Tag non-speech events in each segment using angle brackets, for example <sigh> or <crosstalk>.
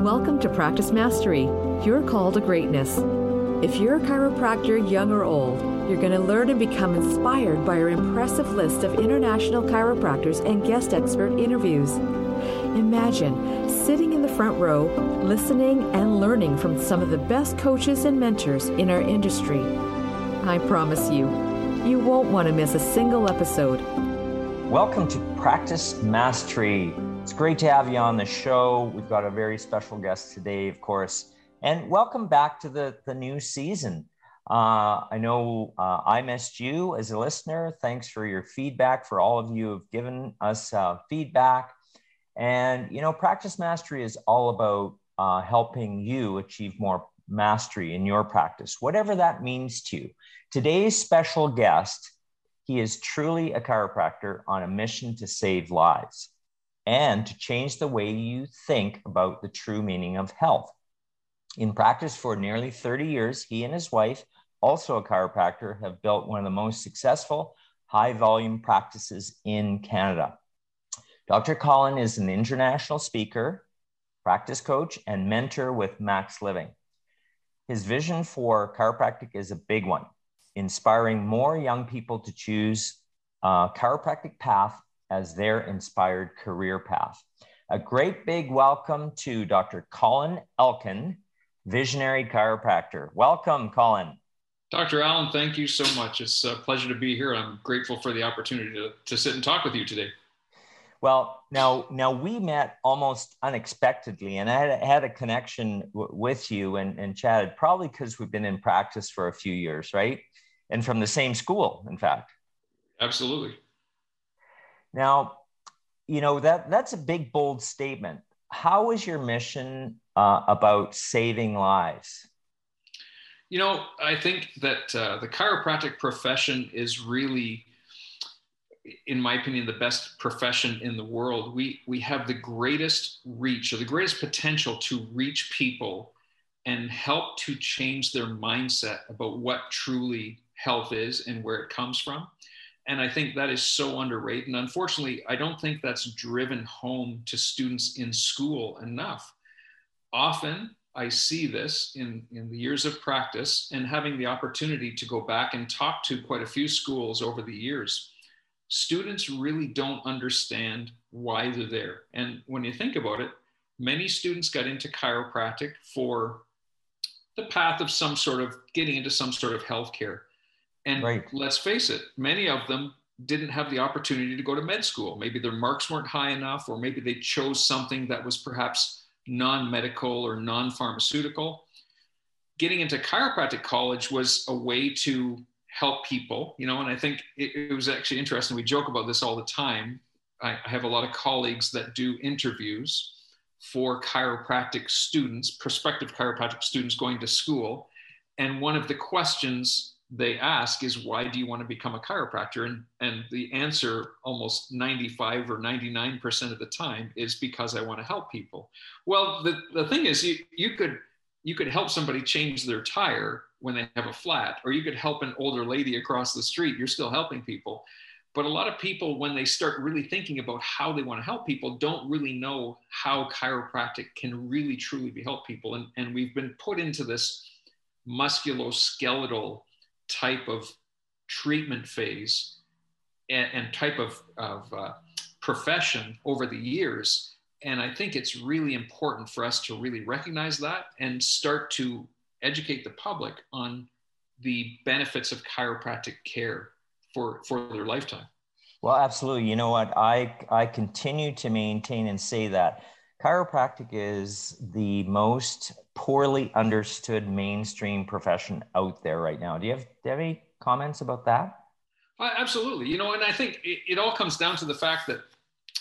Welcome to Practice Mastery, your call to greatness. If you're a chiropractor, young or old, you're going to learn and become inspired by our impressive list of international chiropractors and guest expert interviews. Imagine sitting in the front row, listening and learning from some of the best coaches and mentors in our industry. I promise you, you won't want to miss a single episode. Welcome to Practice Mastery. It's great to have you on the show. We've got a very special guest today, of course. And welcome back to the, the new season. Uh, I know uh, I missed you as a listener. Thanks for your feedback, for all of you who have given us uh, feedback. And, you know, Practice Mastery is all about uh, helping you achieve more mastery in your practice, whatever that means to you. Today's special guest, he is truly a chiropractor on a mission to save lives and to change the way you think about the true meaning of health. In practice for nearly 30 years, he and his wife, also a chiropractor, have built one of the most successful high volume practices in Canada. Dr. Colin is an international speaker, practice coach, and mentor with Max Living. His vision for chiropractic is a big one, inspiring more young people to choose a chiropractic path as their inspired career path. A great big welcome to Dr. Colin Elkin, visionary chiropractor. Welcome, Colin. Dr. Allen, thank you so much. It's a pleasure to be here. I'm grateful for the opportunity to, to sit and talk with you today. Well, now, now we met almost unexpectedly, and I had, had a connection w- with you and, and chatted probably because we've been in practice for a few years, right? And from the same school, in fact. Absolutely. Now, you know that that's a big bold statement. How is your mission uh, about saving lives? You know, I think that uh, the chiropractic profession is really, in my opinion, the best profession in the world. We we have the greatest reach or the greatest potential to reach people and help to change their mindset about what truly health is and where it comes from and I think that is so underrated. And unfortunately, I don't think that's driven home to students in school enough. Often, I see this in, in the years of practice and having the opportunity to go back and talk to quite a few schools over the years. Students really don't understand why they're there. And when you think about it, many students got into chiropractic for the path of some sort of getting into some sort of healthcare and right. let's face it, many of them didn't have the opportunity to go to med school. Maybe their marks weren't high enough, or maybe they chose something that was perhaps non medical or non pharmaceutical. Getting into chiropractic college was a way to help people, you know, and I think it, it was actually interesting. We joke about this all the time. I, I have a lot of colleagues that do interviews for chiropractic students, prospective chiropractic students going to school. And one of the questions they ask is why do you want to become a chiropractor? And and the answer almost 95 or 99% of the time is because i want to help people. Well the, the thing is you, you could you could help somebody change their tire when they have a flat or you could help an older lady across the street. You're still helping people. But a lot of people when they start really thinking about how they want to help people don't really know how chiropractic can really truly be help people. And, and we've been put into this musculoskeletal type of treatment phase and, and type of, of uh, profession over the years. And I think it's really important for us to really recognize that and start to educate the public on the benefits of chiropractic care for, for their lifetime. Well, absolutely. You know what? I, I continue to maintain and say that chiropractic is the most poorly understood mainstream profession out there right now. Do you have, do you have any comments about that? Uh, absolutely. You know, and I think it, it all comes down to the fact that,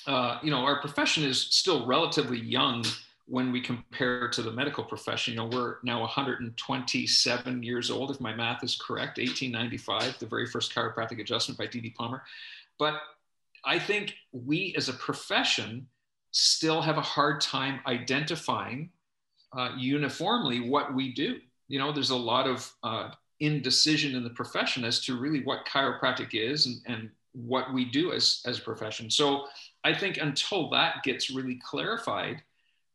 uh, you know, our profession is still relatively young when we compare to the medical profession. You know, we're now 127 years old, if my math is correct, 1895, the very first chiropractic adjustment by D.D. Palmer. But I think we as a profession still have a hard time identifying uh, uniformly what we do. You know, there's a lot of uh, indecision in the profession as to really what chiropractic is and, and what we do as, as a profession. So I think until that gets really clarified,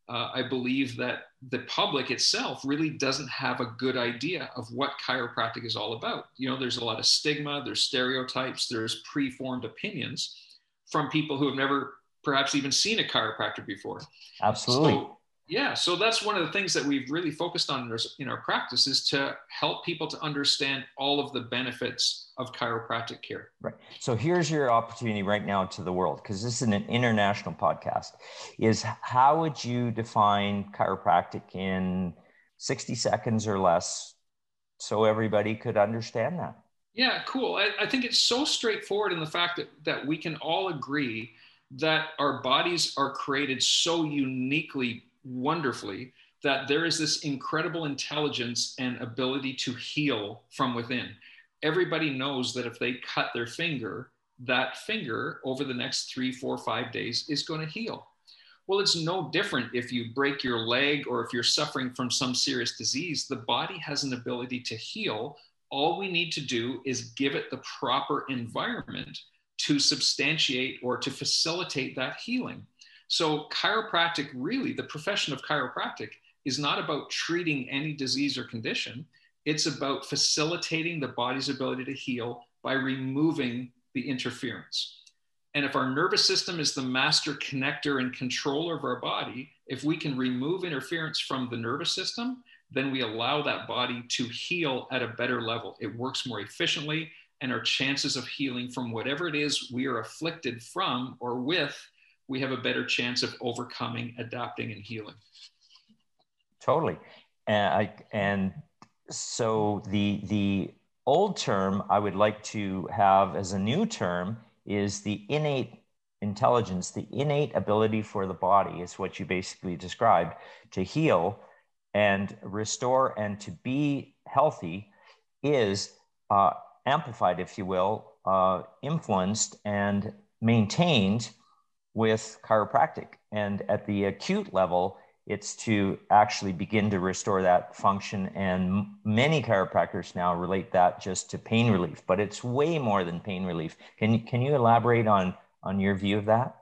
uh, I believe that the public itself really doesn't have a good idea of what chiropractic is all about. You know, there's a lot of stigma, there's stereotypes, there's preformed opinions from people who have never perhaps even seen a chiropractor before. Absolutely. So, yeah, so that's one of the things that we've really focused on in our, in our practice is to help people to understand all of the benefits of chiropractic care. Right. So here's your opportunity right now to the world, because this is an international podcast. Is how would you define chiropractic in 60 seconds or less so everybody could understand that? Yeah, cool. I, I think it's so straightforward in the fact that, that we can all agree that our bodies are created so uniquely wonderfully that there is this incredible intelligence and ability to heal from within. Everybody knows that if they cut their finger, that finger over the next three, four, five days is going to heal. Well, it's no different if you break your leg or if you're suffering from some serious disease. The body has an ability to heal. All we need to do is give it the proper environment to substantiate or to facilitate that healing. So, chiropractic really, the profession of chiropractic is not about treating any disease or condition. It's about facilitating the body's ability to heal by removing the interference. And if our nervous system is the master connector and controller of our body, if we can remove interference from the nervous system, then we allow that body to heal at a better level. It works more efficiently, and our chances of healing from whatever it is we are afflicted from or with we have a better chance of overcoming, adapting, and healing. Totally, and I, and so the the old term I would like to have as a new term is the innate intelligence, the innate ability for the body is what you basically described to heal and restore and to be healthy is uh, amplified, if you will, uh, influenced and maintained with chiropractic. And at the acute level, it's to actually begin to restore that function. And many chiropractors now relate that just to pain relief, but it's way more than pain relief. Can you, can you elaborate on, on your view of that?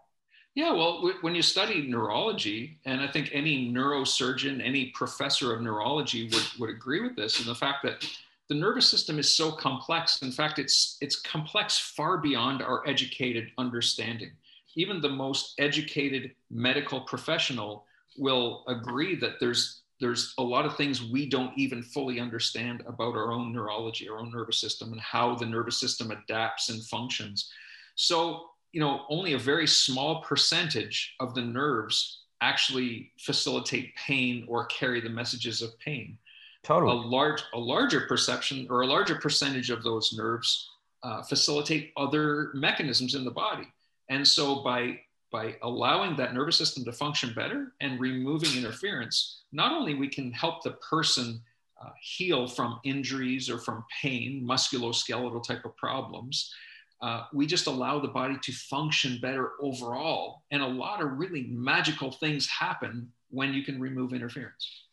Yeah, well, when you study neurology, and I think any neurosurgeon, any professor of neurology would, would agree with this, and the fact that the nervous system is so complex. In fact, it's, it's complex far beyond our educated understanding even the most educated medical professional will agree that there's there's a lot of things we don't even fully understand about our own neurology, our own nervous system, and how the nervous system adapts and functions. So, you know, only a very small percentage of the nerves actually facilitate pain or carry the messages of pain. Totally. A large, a larger perception or a larger percentage of those nerves uh, facilitate other mechanisms in the body. And so by by allowing that nervous system to function better and removing interference, not only we can help the person uh, heal from injuries or from pain, musculoskeletal type of problems, uh, we just allow the body to function better overall. And a lot of really magical things happen when you can remove interference.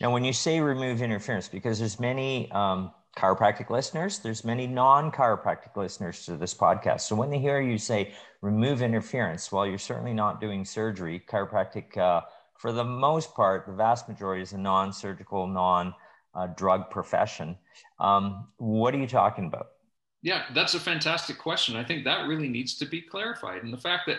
Now, when you say remove interference, because there's many um, chiropractic listeners, there's many non-chiropractic listeners to this podcast. So when they hear you say remove interference, while you're certainly not doing surgery. Chiropractic, uh, for the most part, the vast majority is a non-surgical, non-drug uh, profession. Um, what are you talking about? Yeah, that's a fantastic question. I think that really needs to be clarified. And the fact that,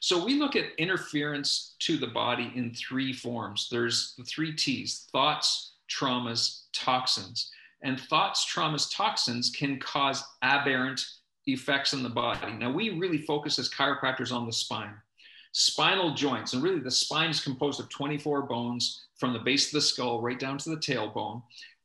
so we look at interference to the body in three forms. There's the three T's thoughts, traumas, toxins. And thoughts, traumas, toxins can cause aberrant effects in the body. Now, we really focus as chiropractors on the spine. Spinal joints, and really the spine is composed of 24 bones from the base of the skull right down to the tailbone.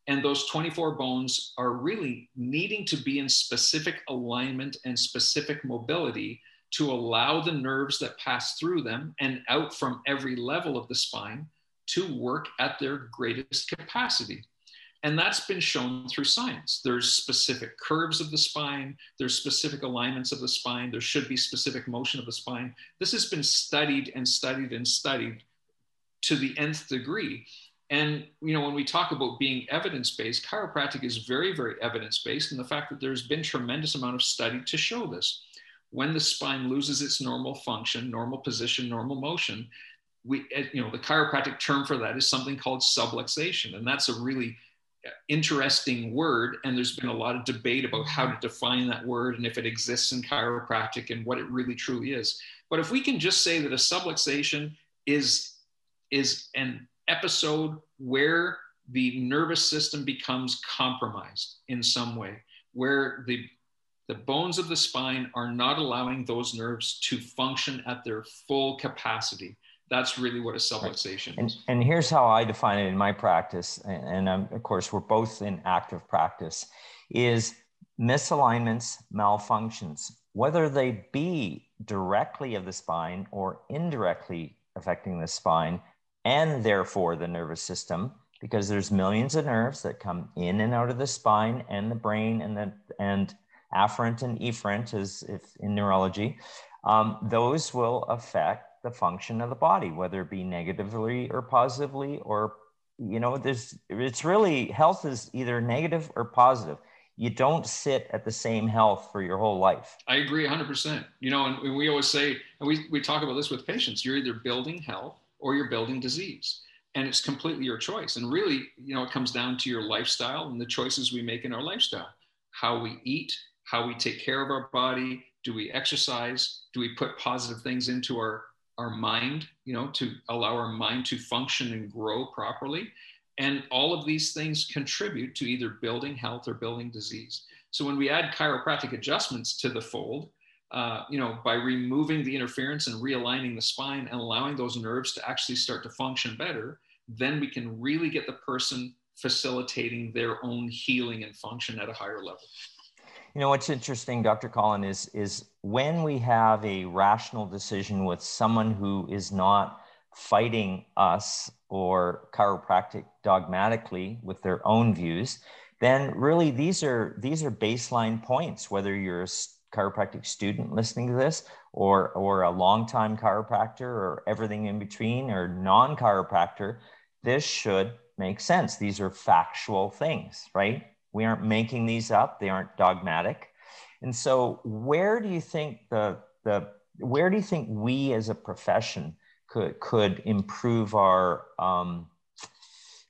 And those 24 bones are really needing to be in specific alignment and specific mobility to allow the nerves that pass through them and out from every level of the spine to work at their greatest capacity. And that's been shown through science. There's specific curves of the spine, there's specific alignments of the spine, there should be specific motion of the spine. This has been studied and studied and studied to the nth degree. And you know, when we talk about being evidence-based, chiropractic is very, very evidence-based, and the fact that there's been tremendous amount of study to show this. When the spine loses its normal function, normal position, normal motion, we, eh, you know, the chiropractic term for that is something called subluxation. And that's a really eh, interesting word. And there's been a lot of debate about how to define that word and if it exists in chiropractic and what it really truly is. But if we can just say that a subluxation is, is an episode where the nervous system becomes compromised in some way, where the the bones of the spine are not allowing those nerves to function at their full capacity. That's really what a subluxation right. is. And, and here's how I define it in my practice, and, and of course we're both in active practice, is misalignments, malfunctions, whether they be directly of the spine or indirectly affecting the spine, and therefore the nervous system because there's millions of nerves that come in and out of the spine and the brain and the and afferent and efferent as if in neurology um, those will affect the function of the body whether it be negatively or positively or you know there's it's really health is either negative or positive. You don't sit at the same health for your whole life. I agree 100% you know and we always say and we, we talk about this with patients you're either building health or you're building disease and it's completely your choice. And really you know it comes down to your lifestyle and the choices we make in our lifestyle how we eat how we take care of our body. Do we exercise? Do we put positive things into our our mind you know to allow our mind to function and grow properly? And all of these things contribute to either building health or building disease. So when we add chiropractic adjustments to the fold uh, you know, by removing the interference and realigning the spine and allowing those nerves to actually start to function better, then we can really get the person facilitating their own healing and function at a higher level. You know what's interesting, Dr. Colin, is is when we have a rational decision with someone who is not fighting us or chiropractic dogmatically with their own views, then really these are these are baseline points. Whether you're a chiropractic student listening to this, or or a longtime chiropractor, or everything in between, or non-chiropractor, this should make sense. These are factual things, right? We aren't making these up. They aren't dogmatic. And so where do you think the the where do you think we as a profession could could improve our um,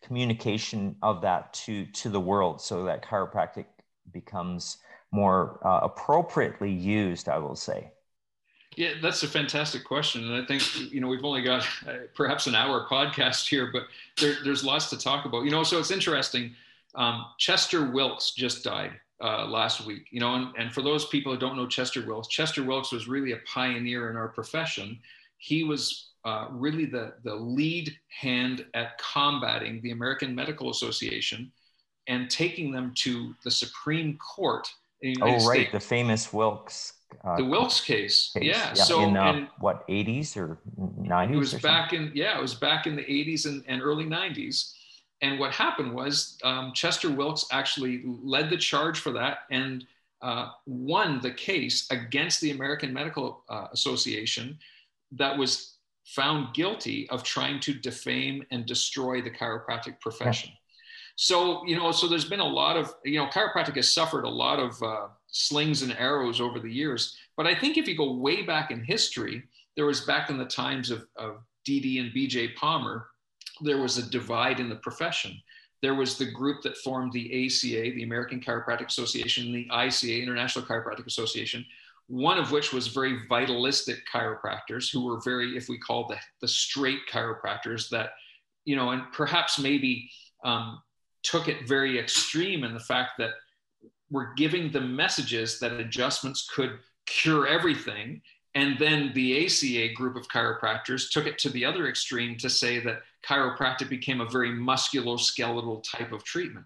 communication of that to to the world so that chiropractic becomes more uh, appropriately used i will say yeah, that's a fantastic question, and I think you know we've only got uh, perhaps an hour podcast here, but there, there's lots to talk about. You know, so it's interesting. Um, Chester Wilkes just died uh, last week. You know, and, and for those people who don't know Chester Wilkes, Chester Wilkes was really a pioneer in our profession. He was uh, really the the lead hand at combating the American Medical Association and taking them to the Supreme Court. oh, right, States. the famous Wilkes uh, the Wilkes case. case. Yeah. yeah. So in uh, what 80s or 90s? It was back in yeah, it was back in the 80s and, and early 90s. And what happened was um, Chester Wilkes actually led the charge for that and uh, won the case against the American Medical uh, Association that was found guilty of trying to defame and destroy the chiropractic profession. Yeah. So, you know, so there's been a lot of, you know, chiropractic has suffered a lot of uh, slings and arrows over the years. But I think if you go way back in history, there was back in the times of, of DD and BJ Palmer, there was a divide in the profession. There was the group that formed the ACA, the American Chiropractic Association, the ICA, International Chiropractic Association, one of which was very vitalistic chiropractors who were very, if we call the, the straight chiropractors that, you know, and perhaps maybe um, took it very extreme in the fact that we're giving the messages that adjustments could cure everything. And then the ACA group of chiropractors took it to the other extreme to say that chiropractic became a very musculoskeletal type of treatment.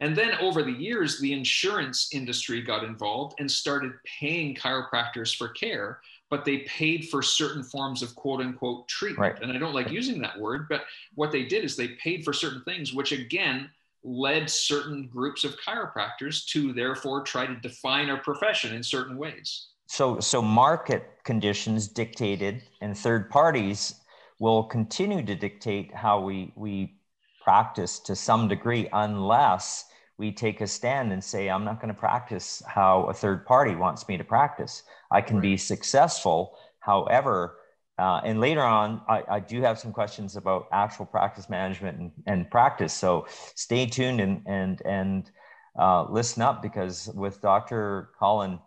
And then over the years, the insurance industry got involved and started paying chiropractors for care, but they paid for certain forms of quote unquote treatment. Right. And I don't like using that word, but what they did is they paid for certain things, which again led certain groups of chiropractors to therefore try to define our profession in certain ways. So, so market conditions dictated, and third parties will continue to dictate how we we practice to some degree, unless we take a stand and say, "I'm not going to practice how a third party wants me to practice. I can right. be successful, however." uh, and later on, I, I, do have some questions about actual practice management and, and practice. So stay tuned and and and uh, listen up because with Dr. Colin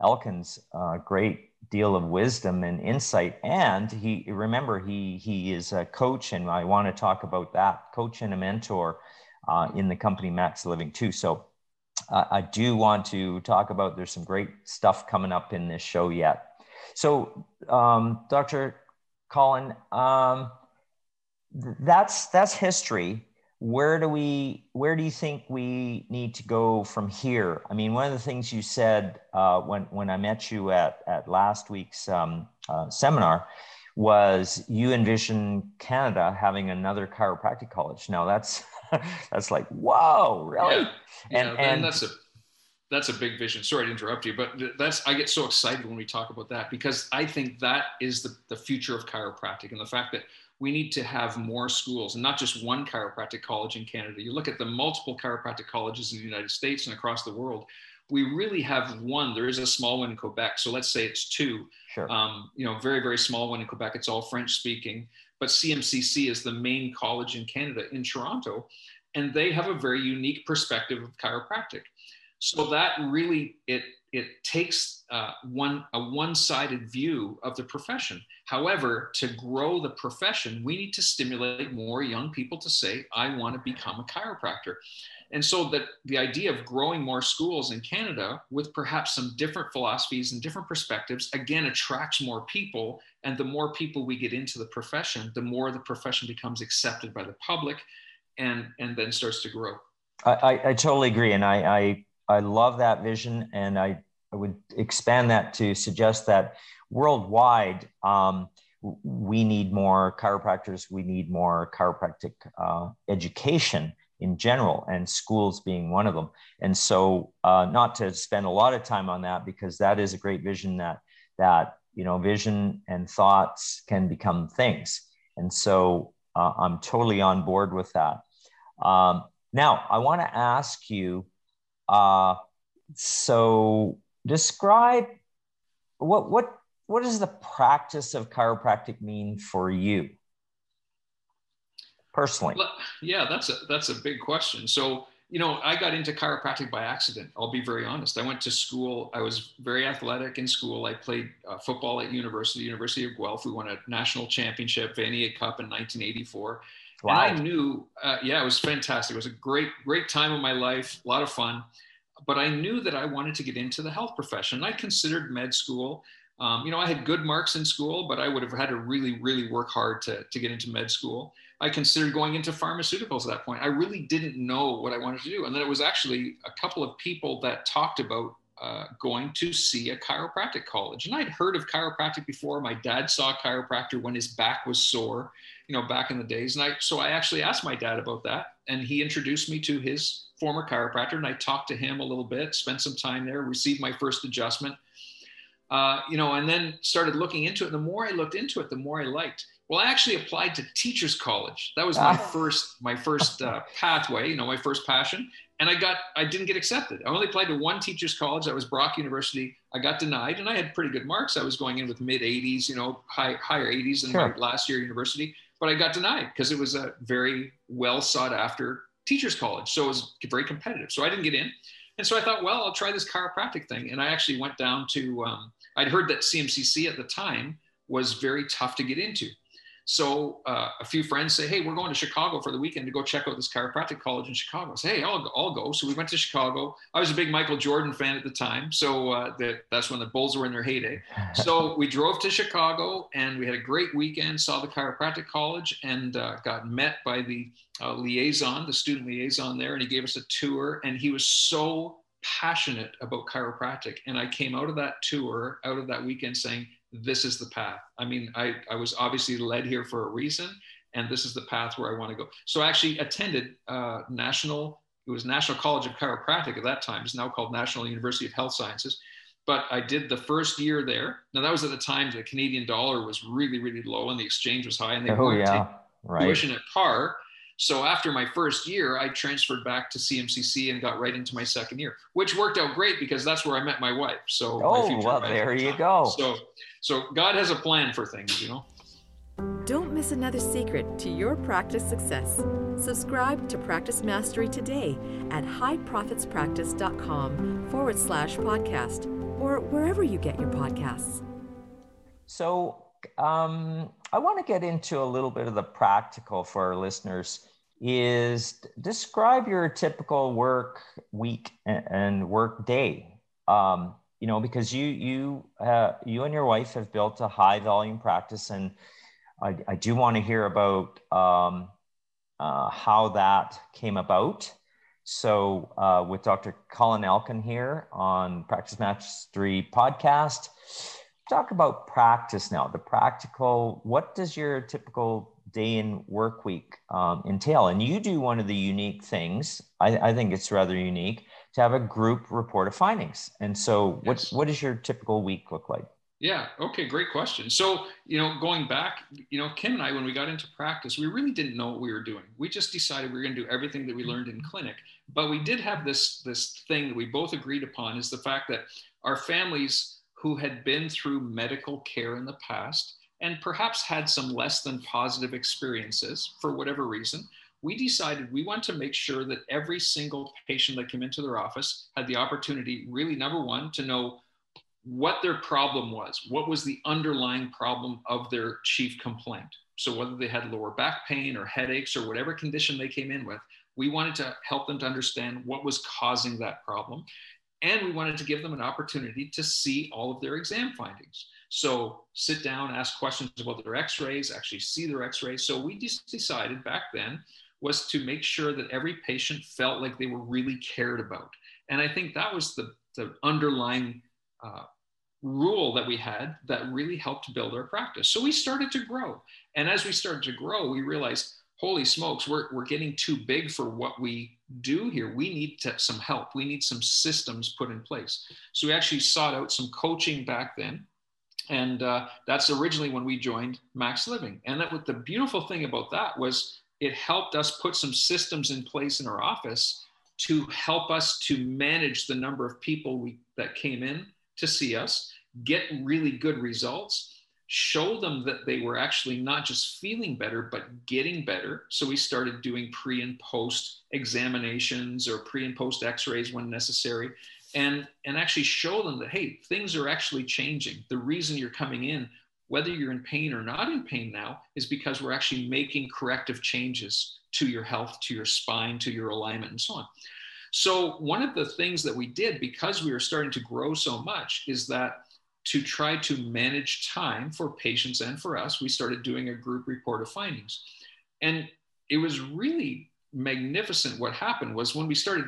Elkins, uh, great deal of wisdom and insight, and he remember he he is a coach, and I want to talk about that coach and a mentor uh, in the company Max Living too. So. I do want to talk about. There's some great stuff coming up in this show yet. So, um, Dr. Colin, um, that's that's history. Where do we? Where do you think we need to go from here? I mean, one of the things you said uh, when when I met you at at last week's um, uh, seminar was you envision Canada having another chiropractic college. Now that's <laughs> that's like whoa, really? Yeah. And, yeah, and that's a that's a big vision. Sorry to interrupt you, but that's I get so excited when we talk about that because I think that is the, the future of chiropractic and the fact that we need to have more schools and not just one chiropractic college in Canada. You look at the multiple chiropractic colleges in the United States and across the world. We really have one. There is a small one in Quebec, so let's say it's two. Sure. Um, you know, very very small one in Quebec. It's all French speaking, but CMCC is the main college in Canada in Toronto, and they have a very unique perspective of chiropractic so that really it it takes uh, one a one-sided view of the profession. However, to grow the profession, we need to stimulate more young people to say, "I want to become a chiropractor." And so that the idea of growing more schools in Canada with perhaps some different philosophies and different perspectives again attracts more people. And the more people we get into the profession, the more the profession becomes accepted by the public and, and then starts to grow. I, I, I totally agree. And I, I I love that vision, and I, I would expand that to suggest that worldwide, um, we need more chiropractors, we need more chiropractic uh, education in general, and schools being one of them. And so, uh, not to spend a lot of time on that because that is a great vision that that you know vision and thoughts can become things. And so, uh, I'm totally on board with that. Um, now, I want to ask you uh, so describe what what what does the practice of chiropractic mean for you personally? Yeah, that's a that's a big question. So you know, I got into chiropractic by accident. I'll be very honest. I went to school. I was very athletic in school. I played uh, football at university, University of Guelph. We won a national championship, Vanier Cup in 1984. Wow. And I knew, uh, yeah, it was fantastic. It was a great, great time of my life, a lot of fun. But I knew that I wanted to get into the health profession. I considered med school. Um, you know, I had good marks in school, but I would have had to really, really work hard to, to get into med school. I considered going into pharmaceuticals at that point. I really didn't know what I wanted to do. And then it was actually a couple of people that talked about uh, going to see a chiropractic college. And I'd heard of chiropractic before. My dad saw a chiropractor when his back was sore, you know, back in the days. And I, so I actually asked my dad about that. And he introduced me to his former chiropractor. And I talked to him a little bit, spent some time there, received my first adjustment, uh, you know, and then started looking into it. And the more I looked into it, the more I liked. Well, I actually applied to teachers college. That was my ah. first, my first uh, <laughs> pathway, you know, my first passion and I got I didn't get accepted. I only applied to one teachers college. That was Brock University. I got denied, and I had pretty good marks. I was going in with mid 80s, you know, high, higher 80s in sure. my last year university, but I got denied because it was a very well sought after teachers college. So it was very competitive. So I didn't get in, and so I thought, well, I'll try this chiropractic thing. And I actually went down to. Um, I'd heard that CMCC at the time was very tough to get into. So uh, a few friends say, "Hey, we're going to Chicago for the weekend to go check out this chiropractic college in Chicago." I say, "Hey, I'll, I'll go." So we went to Chicago. I was a big Michael Jordan fan at the time, so uh, that, that's when the Bulls were in their heyday. <laughs> So we drove to Chicago and we had a great weekend. Saw the chiropractic college and uh, got met by the uh, liaison, the student liaison there, and he gave us a tour. And he was so passionate about chiropractic. And I came out of that tour, out of that weekend, saying this is the path. I mean, I, I was obviously led here for a reason, and this is the path where I want to go. So I actually attended uh, National, it was National College of Chiropractic at that time. It's now called National University of Health Sciences. But I did the first year there. Now that was at the time the Canadian dollar was really, really low and the exchange was high, and they oh, weren't yeah. right. tuition at par. So after my first year, I transferred back to CMCC and got right into my second year, which worked out great because that's where I met my wife. So oh well, there you go. So so God has a plan for things, you know. Don't miss another secret to your practice success. Subscribe to Practice Mastery today at highprofitspractice.com forward slash podcast or wherever you get your podcasts. So, um, I want to get into a little bit of the practical for our listeners. Is describe your typical work week and work day. Um, you know, because you you uh, you and your wife have built a high volume practice, and I, I do want to hear about um, uh, how that came about. So, uh, with Dr. Colin Elkin here on Practice Mastery podcast, talk about practice now. The practical. What does your typical day in work week um, entail? And you do one of the unique things. I, I think it's rather unique to have a group report of findings. And so, yes. what what does your typical week look like? Yeah. Okay. Great question. So, you know, going back, you know, Kim and I, when we got into practice, we really didn't know what we were doing. We just decided we were going to do everything that we mm-hmm. learned in clinic. But we did have this this thing that we both agreed upon is the fact that our families who had been through medical care in the past and perhaps had some less than positive experiences for whatever reason, we decided we want to make sure that every single patient that came into their office had the opportunity, really, number one, to know what their problem was, what was the underlying problem of their chief complaint. So, whether they had lower back pain or headaches or whatever condition they came in with, we wanted to help them to understand what was causing that problem. And we wanted to give them an opportunity to see all of their exam findings. So, sit down, ask questions about their x rays, actually see their x rays. So, we just decided back then was to make sure that every patient felt like they were really cared about. And I think that was the, the underlying uh, rule that we had that really helped build our practice. So we started to grow. And as we started to grow, we realized, holy smokes, we're, we're getting too big for what we do here. We need to, some help. We need some systems put in place. So we actually sought out some coaching back then. And uh, that's originally when we joined Max Living. And that what the beautiful thing about that was it helped us put some systems in place in our office to help us to manage the number of people we, that came in to see us, get really good results, show them that they were actually not just feeling better, but getting better. So we started doing pre and post examinations or pre and post x rays when necessary. And, and actually show them that, hey, things are actually changing. The reason you're coming in whether you're in pain or not in pain now is because we're actually making corrective changes to your health, to your spine, to your alignment, and so on. So, one of the things that we did because we were starting to grow so much is that to try to manage time for patients and for us, we started doing a group report of findings. And it was really magnificent what happened was when we started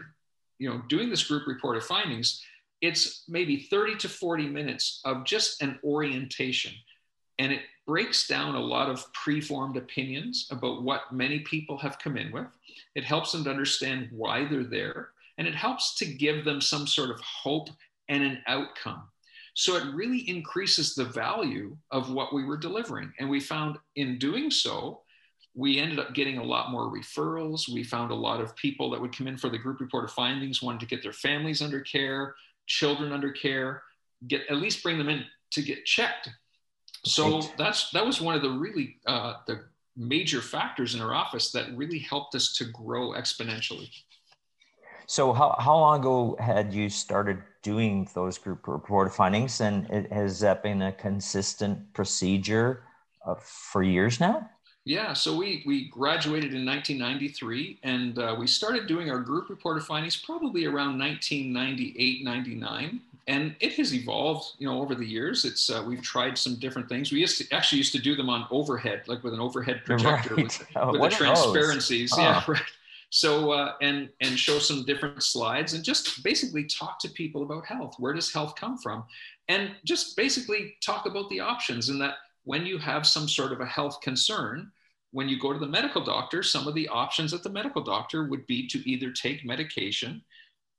you know doing this group report of findings it's maybe 30 to 40 minutes of just an orientation and it breaks down a lot of preformed opinions about what many people have come in with. It helps them to understand why they're there, and it helps to give them some sort of hope and an outcome. So it really increases the value of what we were delivering. And we found in doing so, we ended up getting a lot more referrals. We found a lot of people that would come in for the group report of findings, wanted to get their families under care, children under care, get at least bring them in to get checked so that's that was one of the really uh, the major factors in our office that really helped us to grow exponentially. So how, how long ago had you started doing those group report findings and it, has that been a consistent procedure uh, for years now? Yeah, so we, we graduated in 1993 and uh, we started doing our group report findings probably around 1998, 99 and it has evolved you know over the years. It's uh, we've tried some different things. We used to actually used to do them on overhead like with an overhead projector right. with, <laughs> oh, with the transparencies. Yeah right. So uh, and and show some different slides and just basically talk to people about health. Where does health come from? And just basically talk about the options and that when you have some sort of a health concern when you go to the medical doctor some of the options at the medical doctor would be to either take medication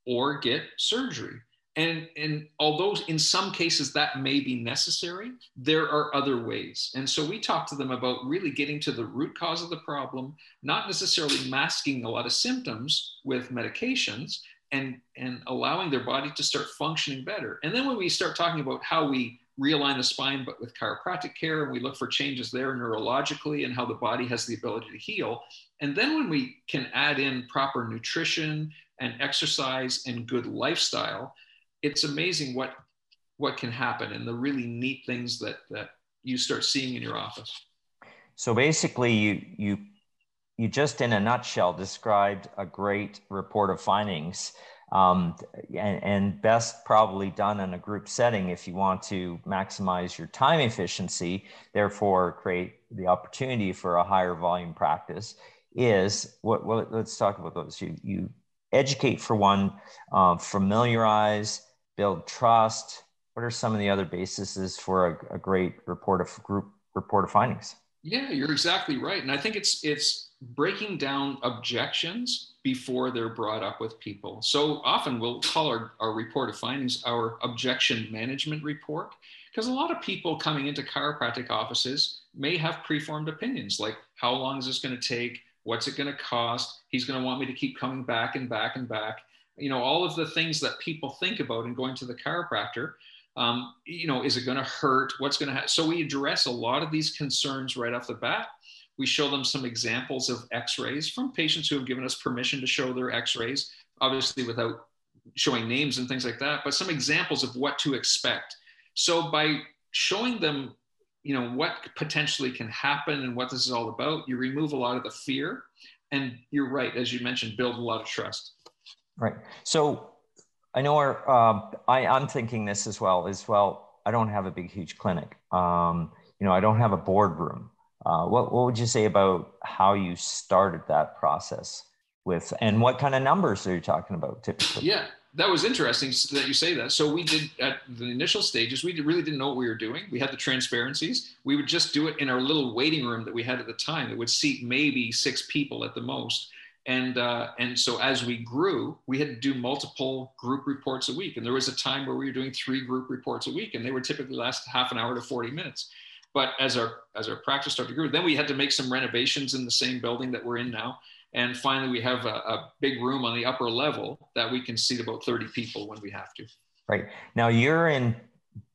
or get surgery and, and although in some cases that may be necessary, there are other ways. And so we talk to them about really getting to the root cause of the problem, not necessarily masking a lot of symptoms with medications and, and allowing their body to start functioning better. And then when we start talking about how we realign the spine, but with chiropractic care, and we look for changes there neurologically and how the body has the ability to heal. And then when we can add in proper nutrition and exercise and good lifestyle, it's amazing what what can happen and the really neat things that that you start seeing in your office. So basically, you you you just in a nutshell described a great report of findings um, and, and, best probably done in a group setting if you want to maximize your time efficiency, therefore create the opportunity for a higher volume practice. Is what? Well, let's talk about those. You you educate for one, um, familiarize, build trust. What are some of the other bases for a, a great report of group report of findings? Yeah, you're exactly right, and I think it's it's breaking down objections before they're brought up with people. So often we'll call our, our report of findings our objection management report because a lot of people coming into chiropractic offices may have preformed opinions like how long is this going to take what's it going to cost he's going to want me to keep coming back and back and back you know all of the things that people think about in going to the chiropractor um, you know is it going to hurt what's going to happen so we address a lot of these concerns right off the bat we show them some examples of x-rays from patients who have given us permission to show their x-rays, obviously without showing names and things like that, but some examples of what to expect. So by showing them, you know, what potentially can happen and what this is all about, you remove a lot of the fear. And you're right, as you mentioned, build a lot of trust. Right. So I know our, uh, I, I'm thinking this as well, as well, I don't have a big, huge clinic. Um, you know, I don't have a boardroom. Uh, what, what would you say about how you started that process with, and what kind of numbers are you talking about typically? Yeah, that was interesting that you say that. So we did at the initial stages, we really didn't know what we were doing. We had the transparencies. We would just do it in our little waiting room that we had at the time that would seat maybe six people at the most. And uh, and so as we grew, we had to do multiple group reports a week. And there was a time where we were doing three group reports a week, and they would typically last half an hour to 40 minutes. But as our as our practice started to grow, then we had to make some renovations in the same building that we're in now. And finally, we have a, a big room on the upper level that we can seat about 30 people when we have to. Right. Now you're in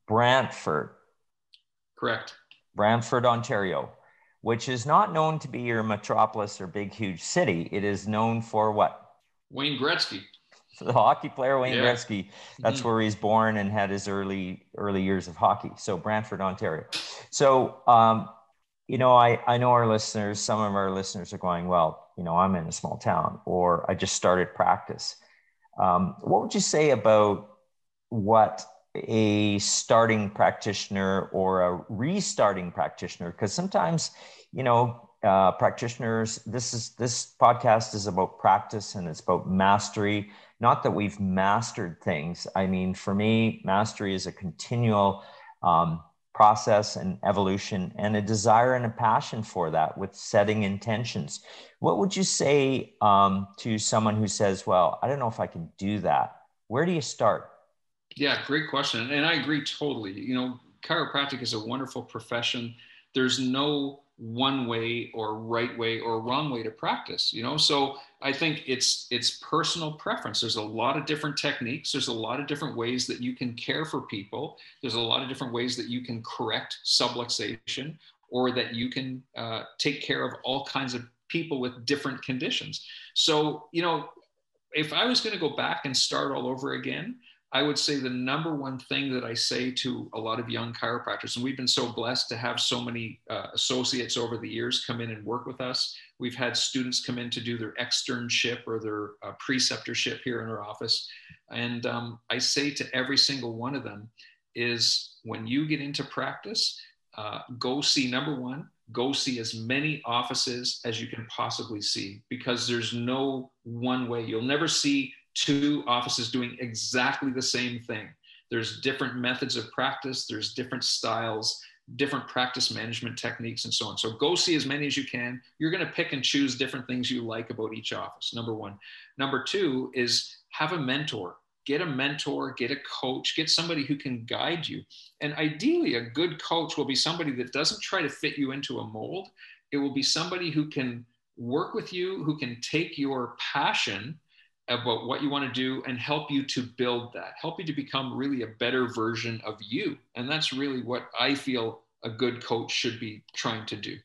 Brantford. Correct. Brantford, Ontario, which is not known to be your metropolis or big, huge city. It is known for what? Wayne Gretzky <laughs> the hockey player Wayne yeah. Gretzky. That's mm-hmm. where he's born and had his early early years of hockey. So Brantford, Ontario. So um, you know, I I know our listeners. Some of our listeners are going, well, you know, I'm in a small town, or I just started practice. Um, what would you say about what a starting practitioner or a restarting practitioner? Because sometimes, you know, uh, practitioners. This is this podcast is about practice and it's about mastery not that we've mastered things. I mean, for me, mastery is a continual um, process and evolution and a desire and a passion for that with setting intentions. What would you say um, to someone who says, Well, I don't know if I can do that? Where do you start? Yeah, great question. And I agree totally. You know, chiropractic is a wonderful profession. There's no one way or right way or wrong way to practice you know so i think it's it's personal preference there's a lot of different techniques there's a lot of different ways that you can care for people there's a lot of different ways that you can correct subluxation or that you can uh, take care of all kinds of people with different conditions so you know if i was going to go back and start all over again I would say the number one thing that I say to a lot of young chiropractors, and we've been so blessed to have so many uh, associates over the years come in and work with us. We've had students come in to do their externship or their uh, preceptorship here in our office. And um, I say to every single one of them is when you get into practice, uh, go see number one, go see as many offices as you can possibly see because there's no one way. You'll never see two offices doing exactly the same thing. There's different methods of practice, there's different styles, different practice management techniques, and so on. So go see as many as you can. You're going to pick and choose different things you like about each office, number one. Number two is have a mentor. Get a mentor, get a coach, get somebody who can guide you. And ideally, a good coach will be somebody that doesn't try to fit you into a mold. It will be somebody who can work with you, who can take your passion about what you want to do and help you to build that, help you to become really a better version of you. And that's really what I feel a good coach should be trying to do.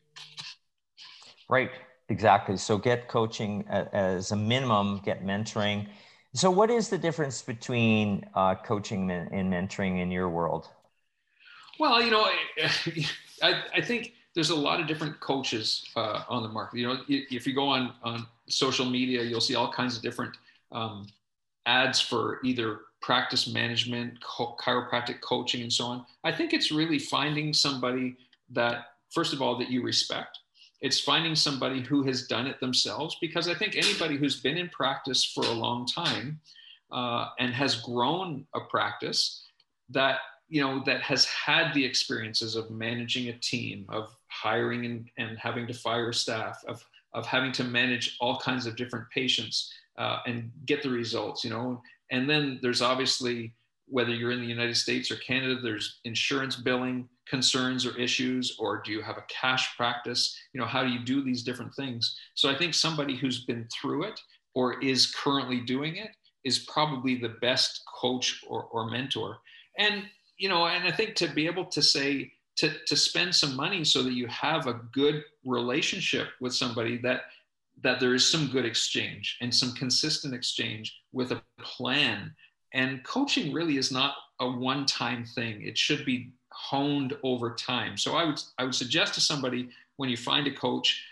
Right, exactly. So get coaching as a minimum, get mentoring. So, what is the difference between uh, coaching and mentoring in your world? Well, you know, <laughs> I, I think there's a lot of different coaches uh, on the market. You know, if you go on on social media, you'll see all kinds of different um, ads for either practice management, chiropractic coaching, and so on. I think it's really finding somebody that, first of all, that you respect. It's finding somebody who has done it themselves, because I think anybody who's been in practice for a long time uh, and has grown a practice that you know that has had the experiences of managing a team, of hiring and, and having to fire staff, of of having to manage all kinds of different patients uh, and get the results, you know. And then there's obviously whether you're in the United States or Canada, there's insurance billing concerns or issues, or do you have a cash practice? You know, how do you do these different things? So I think somebody who's been through it or is currently doing it is probably the best coach or, or mentor. And you know, and I think to be able to say to, to spend some money so that you have a good relationship with somebody that that there is some good exchange and some consistent exchange with a plan. And coaching really is not a one-time thing. It should be honed over time. So I would I would suggest to somebody when you find a coach,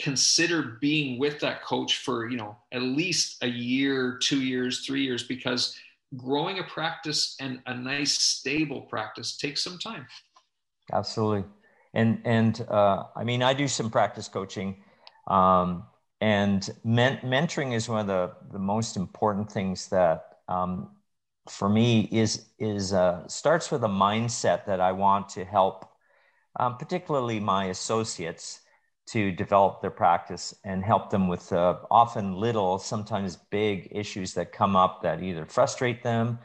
consider being with that coach for you know at least a year, two years, three years, because growing a practice and a nice stable practice takes some time. Absolutely, and and uh, I mean I do some practice coaching um, and men- mentoring is one of the, the most important things that um, for me is is uh, starts with a mindset that I want to help, um, particularly my associates, to develop their practice and help them with uh, often little, sometimes big issues that come up that either frustrate them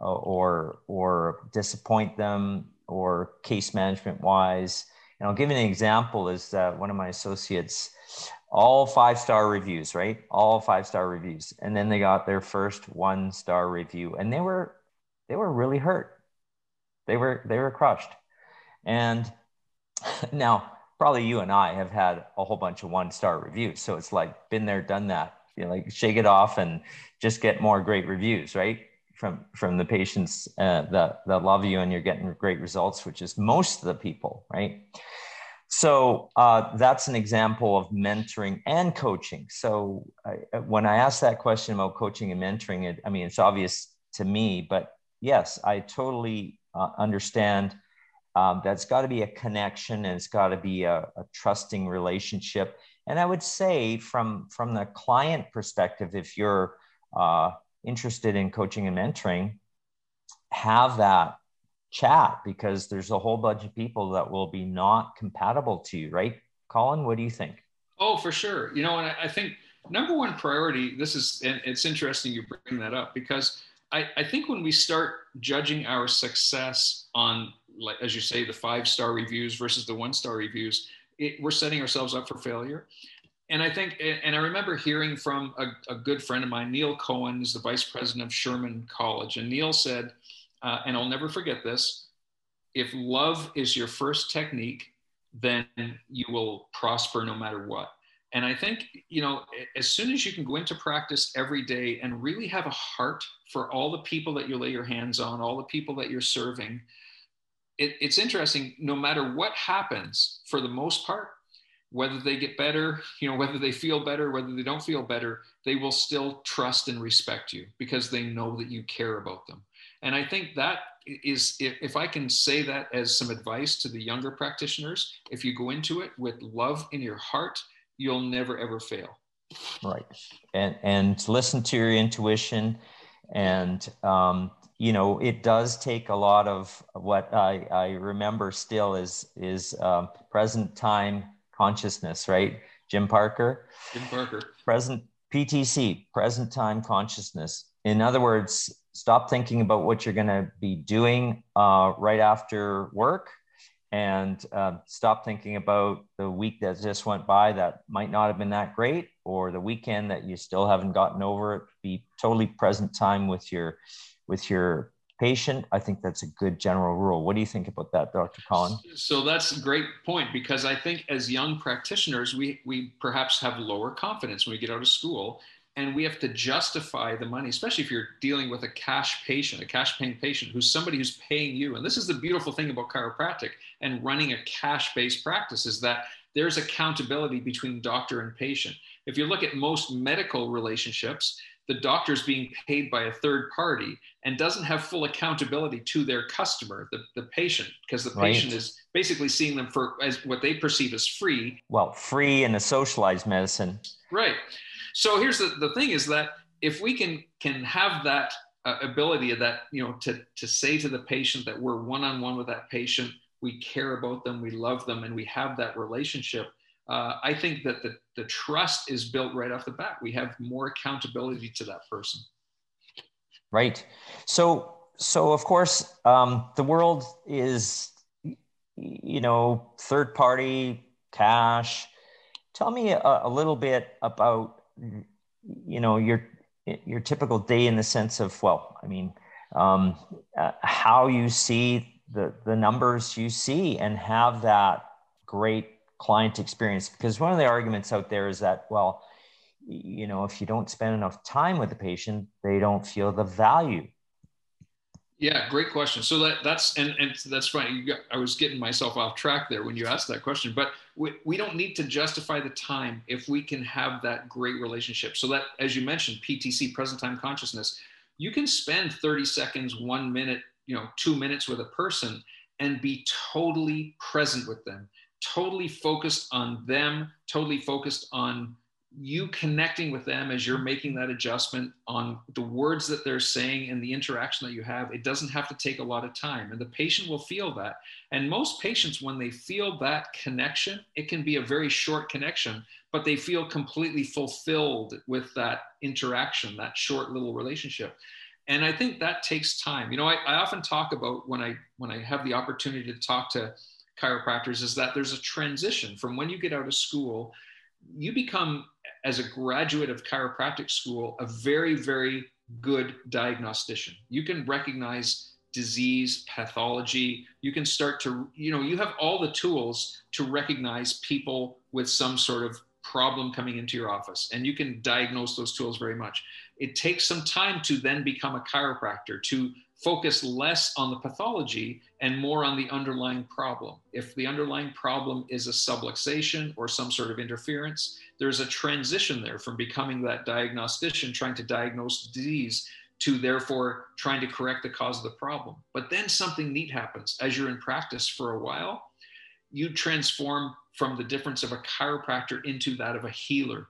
uh, or or disappoint them or case management wise. And I'll give you an example. Is that one of my associates all five star reviews, right? All five star reviews. And then they got their first one star review and they were they were really hurt. They were they were crushed. And <laughs> now probably you and I have had a whole bunch of one star reviews. So it's like been there, done that. You know, like shake it off and just get more great reviews, right? From from the patients uh, that that love you and you're getting great results, which is most of the people, right? So uh, that's an example of mentoring and coaching. So I, when I ask that question about coaching and mentoring, it, I mean, it's obvious to me, but yes, I totally uh, understand um, that's got to be a connection and it's got to be a, a, trusting relationship. And I would say from, from the client perspective, if you're uh, interested in coaching and mentoring, have that chat because there's a whole bunch of people that will be not compatible to you, right? Colin, what do you think? Oh, for sure. You know, and I, think number one priority, this is, and it's interesting you bring that up because I, I think when we start judging our success on, like, as you say, the five star reviews versus the one star reviews, it, we're setting ourselves up for failure. And I think, and I remember hearing from a, a good friend of mine, Neil Cohen, is the vice president of Sherman College. And Neil said, uh, and I'll never forget this if love is your first technique, then you will prosper no matter what. And I think, you know, as soon as you can go into practice every day and really have a heart for all the people that you lay your hands on, all the people that you're serving, it, it's interesting, no matter what happens, for the most part, whether they get better, you know, whether they feel better, whether they don't feel better, they will still trust and respect you because they know that you care about them. And I think that is, if, I can say that as some advice to the younger practitioners, if you go into it with love in your heart, you'll never ever fail. Right. And, and listen to your intuition. And, um, you know, it does take a lot of what I, I remember still is, is um, present time consciousness, right? Jim Parker. Jim Parker. Present PTC, present time consciousness. In other words, stop thinking about what you're going to be doing uh, right after work and uh, stop thinking about the week that just went by that might not have been that great or the weekend that you still haven't gotten over it be totally present time with your with your patient i think that's a good general rule what do you think about that dr colin so that's a great point because i think as young practitioners we we perhaps have lower confidence when we get out of school and we have to justify the money, especially if you're dealing with a cash patient, a cash paying patient who's somebody who's paying you. And this is the beautiful thing about chiropractic and running a cash based practice is that there's accountability between doctor and patient. If you look at most medical relationships, the doctor's being paid by a third party and doesn't have full accountability to their customer, the, the patient, because the patient right. is basically seeing them for as what they perceive as free. Well, free in a socialized medicine. Right. So here's the, the thing is that if we can can have that uh, ability of that, you know, to, to say to the patient that we're one-on-one with that patient, we care about them, we love them, and we have that relationship, uh, I think that the, the trust is built right off the bat. We have more accountability to that person. Right. So, so of course, um, the world is, you know, third party cash. Tell me a, a little bit about you know your your typical day in the sense of well i mean um, uh, how you see the the numbers you see and have that great client experience because one of the arguments out there is that well you know if you don't spend enough time with the patient they don't feel the value yeah, great question. So that that's and and that's fine. Got, I was getting myself off track there when you asked that question, but we, we don't need to justify the time if we can have that great relationship. So that, as you mentioned, PTC, present time consciousness, you can spend 30 seconds, one minute, you know, two minutes with a person and be totally present with them, totally focused on them, totally focused on you connecting with them as you're making that adjustment on the words that they're saying and the interaction that you have, it doesn't have to take a lot of time. And the patient will feel that. And most patients, when they feel that connection, it can be a very short connection, but they feel completely fulfilled with that interaction, that short little relationship. And I think that takes time. You know, I, I often talk about when I when I have the opportunity to talk to chiropractors is that there's a transition from when you get out of school you become as a graduate of chiropractic school, a very, very good diagnostician. You can recognize disease, pathology. You can start to, you know, you have all the tools to recognize people with some sort of problem coming into your office, and you can diagnose those tools very much. It takes some time to then become a chiropractor, to focus less on the pathology and more on the underlying problem. If the underlying problem is a subluxation or some sort of interference, there's a transition there from becoming that diagnostician trying to diagnose disease to therefore trying to correct the cause of the problem. But then something neat happens as you're in practice for a while. You transform from the difference of a chiropractor into that of a healer.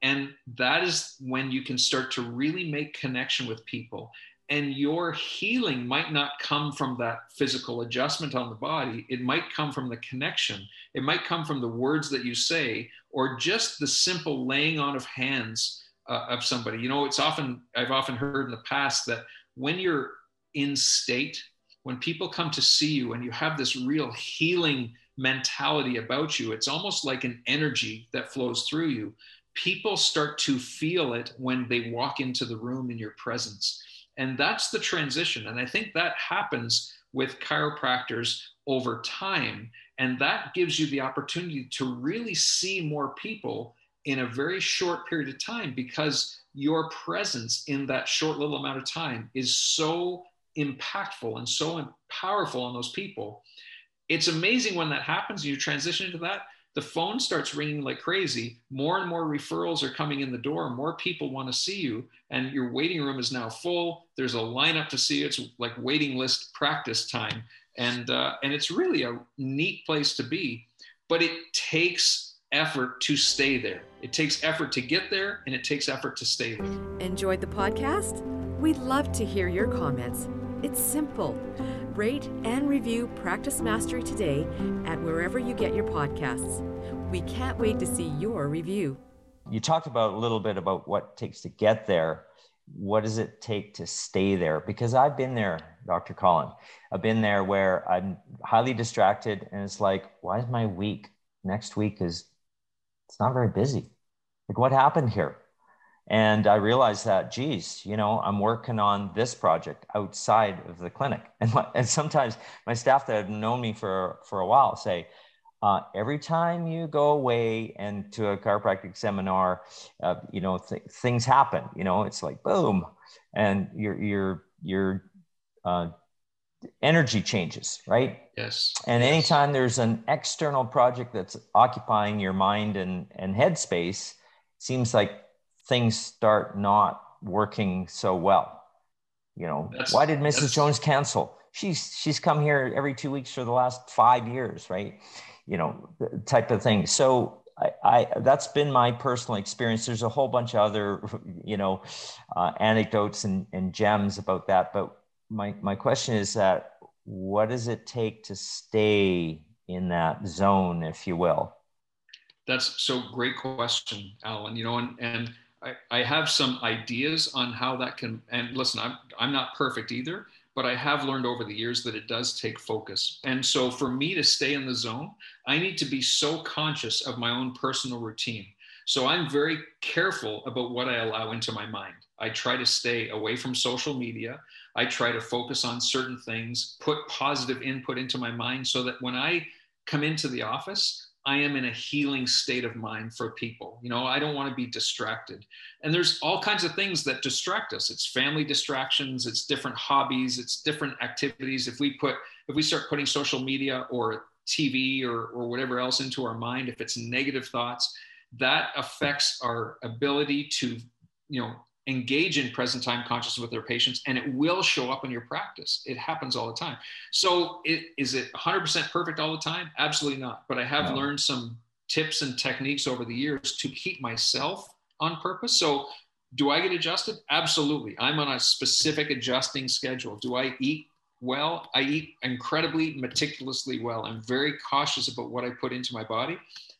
And that is when you can start to really make connection with people and your healing might not come from that physical adjustment on the body. It might come from the connection. It might come from the words that you say or just the simple laying on of hands uh, of somebody. You know it's often i've often heard in the past that when you're in state when people come to see you and you have this real healing mentality about you it's almost like an energy that flows through you. People start to feel it when they walk into the room in your presence and that's the transition. And I think that happens with chiropractors over time. And that gives you the opportunity to really see more people in a very short period of time because your presence in that short little amount of time is so impactful and so powerful on those people. It's amazing when that happens, you transition into that the phone starts ringing like crazy. More and more referrals are coming in the door. More people want to see you, and your waiting room is now full. There's a lineup to see you. It's like waiting list practice time, and uh, and it's really a neat place to be. But it takes effort to stay there. It takes effort to get there, and it takes effort to stay there. Enjoyed the podcast? We'd love to hear your comments. It's simple. Rate and review Practice Mastery today at wherever you get your podcasts. We can't wait to see your review. You talked about a little bit about what it takes to get there. what does it take to stay there? Because I've been there, Dr. Colin. I've been there where I'm highly distracted and it's like, why is my week next week is it's not very busy. Like what happened here? And I realized that, geez, you know, I'm working on this project outside of the clinic. <laughs> And, and sometimes my staff that have known me for, for a while say, uh, every time you go away and to a chiropractic seminar, uh, you know, th- things happen, you know, it's like boom, and your, your, your uh, energy changes, right? Yes. And yes. anytime there's an external project that's occupying your mind and, and headspace, seems like things start not working so well. You know, that's, why did Mrs. Jones cancel? She's she's come here every two weeks for the last five years, right? You know, type of thing. So I, I, that's been my personal experience. There's a whole bunch of other, <laughs> you know, uh, anecdotes and, and gems about that. But my my question is that what does it take to stay in that zone, if you will? That's so great question, Alan. You know, and and I, I have some ideas on how that can. And listen, I'm I'm not perfect either, but I have learned over the years that it does take focus. And so for me to stay in the zone, I need to be so conscious of my own personal routine. So I'm very careful about what I allow into my mind. I try to stay away from social media. I try to focus on certain things, put positive input into my mind so that when I come into the office, I am in a healing state of mind for people. You know, I don't want to be distracted. And there's all kinds of things that distract us. It's family distractions, it's different hobbies, it's different activities. If we put if we start putting social media or TV or or whatever else into our mind, if it's negative thoughts, that affects our ability to, you know, engage in present time consciousness with their patients and it will show up in your practice. It happens all the time. So it, is it 100% perfect all the time? Absolutely not. But i have no. learned some tips and techniques over the years to keep myself on purpose. So do i get adjusted? Absolutely. I'm on a specific adjusting schedule. Do i eat well? I eat incredibly meticulously well. I'm very cautious about what i put into my body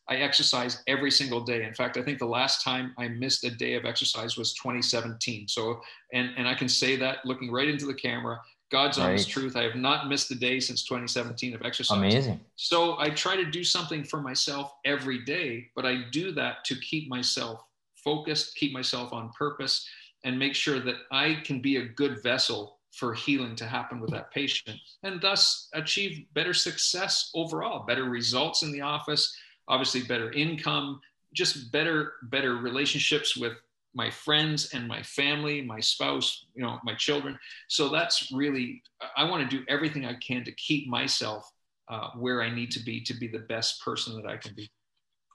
I exercise every single day. In fact, I think the last time I missed a day of exercise was 2017. So, and, and I can say that looking right into the camera, God's right. honest truth. I have not missed a day since 2017 of exercise. Amazing. So I try to do something for myself every day, but I do that to keep myself focused, keep myself on purpose, and make sure that I can be a good vessel for healing to happen with that patient and thus achieve better success overall, better results in the office, obviously better income, just better better relationships with my friends and my family, my spouse, you know, my children. So that's really I want to do everything I can to keep myself uh, where I need to be to be the best person that I can be.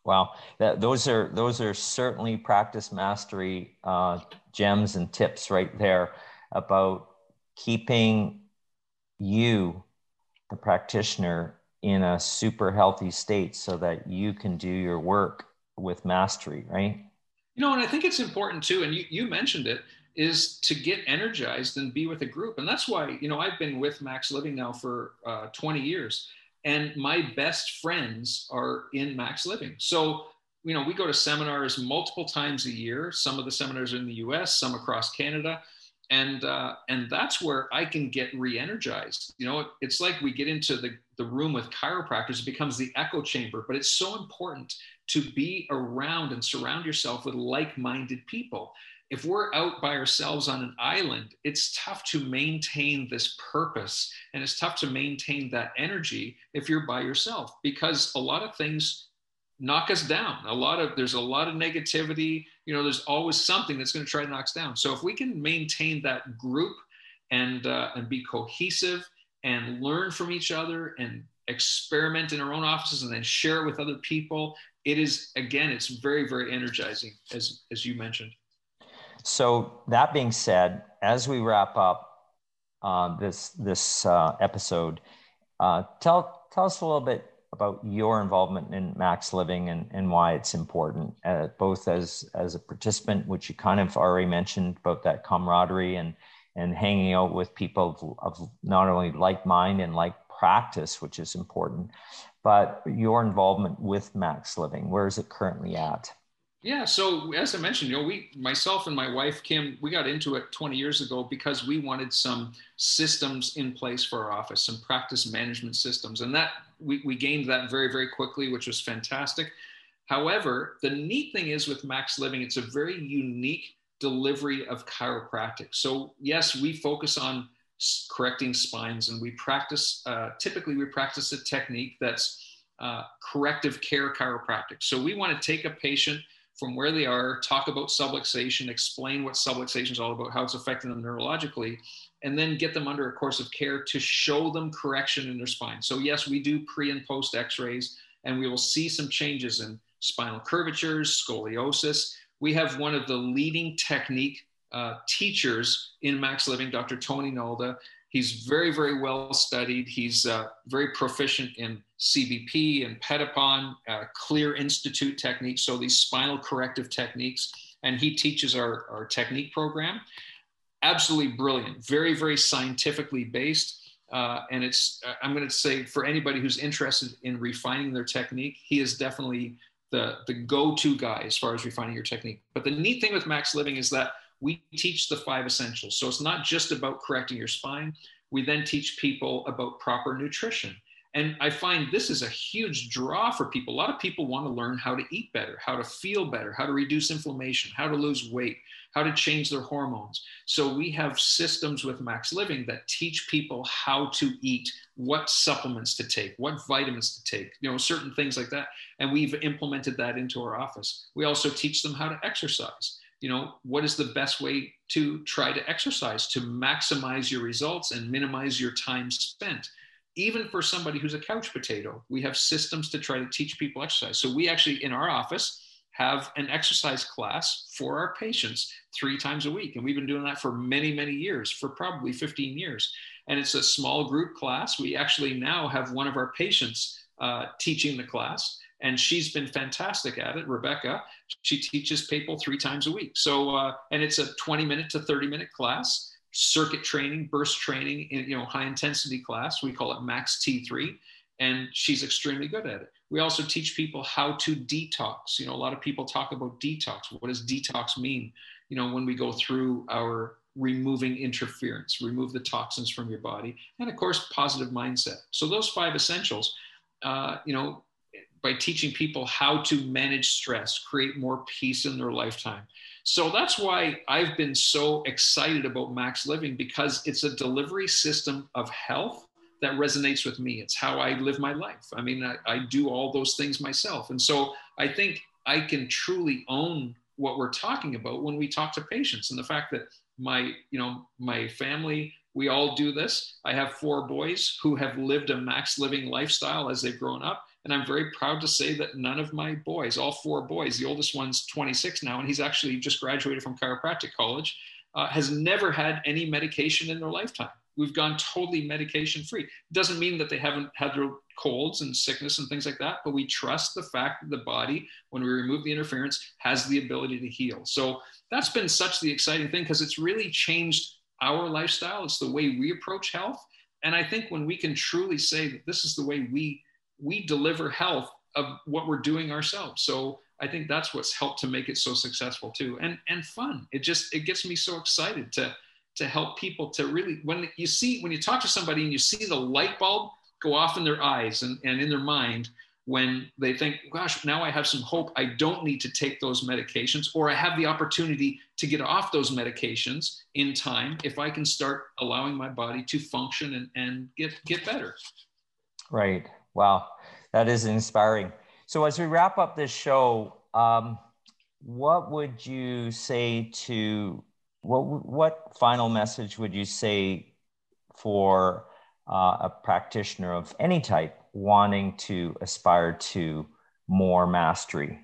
Wow, that, those are those are certainly practice mastery uh, gems and tips right there about keeping you, the practitioner, in a super healthy state so that you can do your work with mastery, right? You know, and I think it's important too, and you, you mentioned it, is to get energized and be with a group. And that's why, you know, I've been with Max Living now for uh, 20 years, and my best friends are in Max Living. So, you know, we go to seminars multiple times a year. Some of the seminars are in the US, some across Canada and uh, and that's where I can get re-energized. You know, it's like we get into the the room with chiropractors; it becomes the echo chamber. But it's so important to be around and surround yourself with like-minded people. If we're out by ourselves on an island, it's tough to maintain this purpose, and it's tough to maintain that energy if you're by yourself because a lot of things knock us down. A lot of there's a lot of negativity. You know, there's always something that's going to try to knock us down. So if we can maintain that group and uh, and be cohesive and learn from each other and experiment in our own offices and then share it with other people, it is again, it's very very energizing as as you mentioned. So that being said, as we wrap up uh, this this uh, episode, uh, tell tell us a little bit about your involvement in Max Living and, and why it's important, uh, both as as a participant, which you kind of already mentioned about that camaraderie and and hanging out with people of, not only like mind and like practice, which is important, but your involvement with Max Living. Where is it currently at? Yeah. So as I mentioned, you know, we, myself and my wife Kim, we got into it 20 years ago because we wanted some systems in place for our office, some practice management systems, and that we, we gained that very, very quickly, which was fantastic. However, the neat thing is with Max Living, it's a very unique delivery of chiropractic. So yes, we focus on correcting spines and we practice. Uh, typically, we practice a technique that's uh, corrective care chiropractic. So we want to take a patient from where they are, talk about subluxation, explain what subluxation is all about, how it's affecting them neurologically, and then get them under a course of care to show them correction in their spine. So, yes, we do pre and post x rays, and we will see some changes in spinal curvatures, scoliosis. We have one of the leading technique uh, teachers in Max Living, Dr. Tony Nalda. He's very, very well studied. He's uh, very proficient in CBP and Pettibon, uh, Clear Institute techniques, so these spinal corrective techniques. And he teaches our, our technique program. Absolutely brilliant, very, very scientifically based. Uh, and it's, uh, I'm going to say, for anybody who's interested in refining their technique, he is definitely the, the go to guy as far as refining your technique. But the neat thing with Max Living is that we teach the five essentials. So it's not just about correcting your spine. We then teach people about proper nutrition. And I find this is a huge draw for people. A lot of people want to learn how to eat better, how to feel better, how to reduce inflammation, how to lose weight, how to change their hormones. So we have systems with Max Living that teach people how to eat, what supplements to take, what vitamins to take, you know, certain things like that. And we've implemented that into our office. We also teach them how to exercise you know what is the best way to try to exercise to maximize your results and minimize your time spent even for somebody who's a couch potato we have systems to try to teach people exercise. So we actually in our office have an exercise class for our patients three times a week. And we've been doing that for many many years for probably 15 years. And it's a small group class. We actually now have one of our patients uh, teaching the class. And she's been fantastic at it rebecca. She teaches people three times a week. So uh, and it's a 20 minute to 30 minute class circuit training burst training in you know high intensity class. We call it max t3 and she's extremely good at it. We also teach people how to detox. You know a lot of people talk about detox. What does detox mean? You know when we go through our removing interference remove the toxins from your body and of course positive mindset. So those five essentials uh, you know by teaching people how to manage stress, create more peace in their lifetime. So that's why I've been so excited about Max Living because it's a delivery system of health that resonates with me. It's how I live my life. I mean, I, I do all those things myself. And so I think I can truly own what we're talking about when we talk to patients and the fact that my, you know, my family, we all do this. I have four boys who have lived a max living lifestyle as they've grown up. And I'm very proud to say that none of my boys, all four boys, the oldest one's 26 now, and he's actually just graduated from chiropractic college, uh, has never had any medication in their lifetime. We've gone totally medication free. Doesn't mean that they haven't had their colds and sickness and things like that, but we trust the fact that the body, when we remove the interference, has the ability to heal. So that's been such the exciting thing because it's really changed our lifestyle. It's the way we approach health. And I think when we can truly say that this is the way we we deliver health of what we're doing ourselves. So I think that's what's helped to make it so successful too, and and fun. It just it gets me so excited to to help people to really when you see when you talk to somebody and you see the light bulb go off in their eyes and, and in their mind when they think, gosh, now I have some hope. I don't need to take those medications, or I have the opportunity to get off those medications in time if I can start allowing my body to function and, and get, get better. Right. Wow, that is inspiring. So, as we wrap up this show, um, what would you say to what what final message would you say for uh, a practitioner of any type wanting to aspire to more mastery?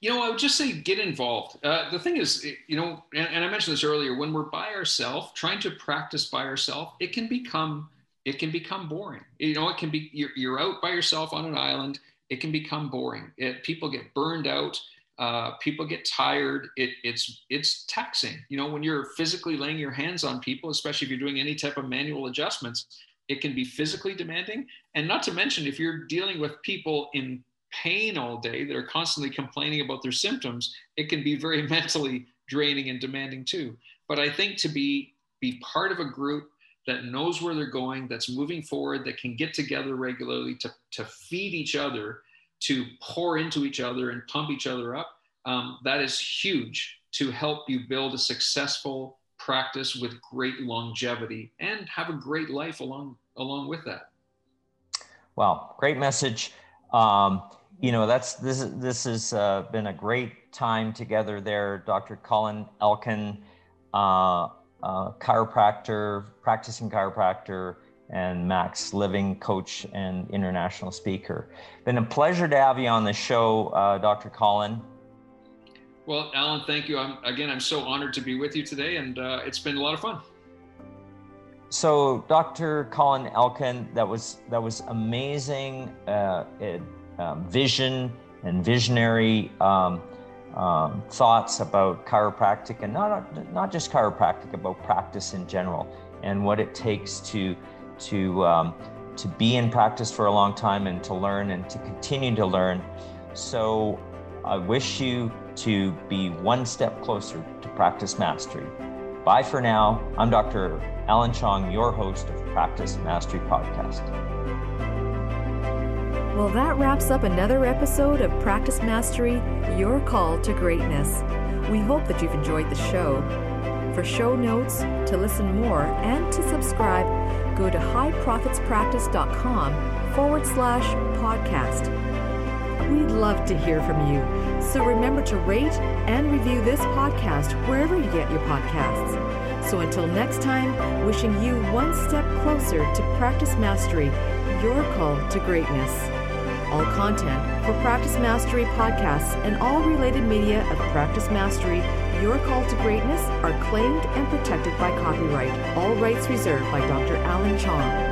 You know, I would just say get involved. Uh, the thing is, you know, and, and I mentioned this earlier, when we're by ourselves, trying to practice by ourselves, it can become it can become boring. You know, it can be you're, you're out by yourself on an island. It can become boring. It, people get burned out. Uh, people get tired. It, it's it's taxing. You know, when you're physically laying your hands on people, especially if you're doing any type of manual adjustments, it can be physically demanding. And not to mention, if you're dealing with people in pain all day, that are constantly complaining about their symptoms, it can be very <laughs> mentally draining and demanding too. But I think to be be part of a group that knows where they're going, that's moving forward, that can get together regularly to, to feed each other, to pour into each other and pump each other up, um, that is huge to help you build a successful practice with great longevity and have a great life along along with that. Well, great message. Um, you know, that's this this has uh, been a great time together there, Dr. Colin Elkin, uh, uh, chiropractor, practicing chiropractor, and Max Living coach and international speaker. Been a pleasure to have you on the show, uh, Dr. Colin. Well, Alan, thank you. I'm, again, I'm so honored to be with you today, and uh, it's been a lot of fun. So, Dr. Colin Elkin, that was that was amazing uh, it, um, vision and visionary um, um, thoughts about chiropractic, and not not just chiropractic, about practice in general, and what it takes to to um, to be in practice for a long time and to learn and to continue to learn. So, I wish you to be one step closer to practice mastery. Bye for now. I'm Dr. Alan Chong, your host of Practice Mastery Podcast. Well, that wraps up another episode of Practice Mastery Your Call to Greatness. We hope that you've enjoyed the show. For show notes, to listen more, and to subscribe, go to highprofitspractice.com forward slash podcast. We'd love to hear from you. So remember to rate and review this podcast wherever you get your podcasts. So until next time, wishing you one step closer to practice mastery, your call to greatness. All content for Practice Mastery podcasts and all related media of Practice Mastery, Your Call to Greatness are claimed and protected by copyright. All rights reserved by Dr. Alan Chong.